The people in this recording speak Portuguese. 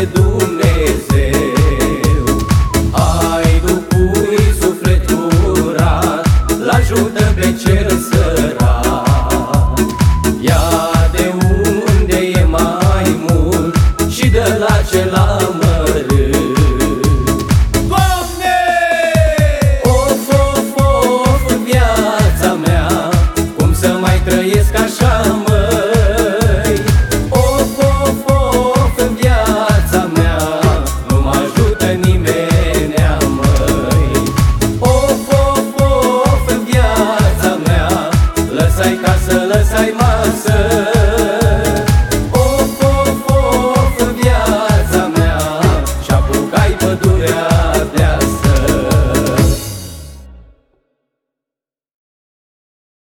medo.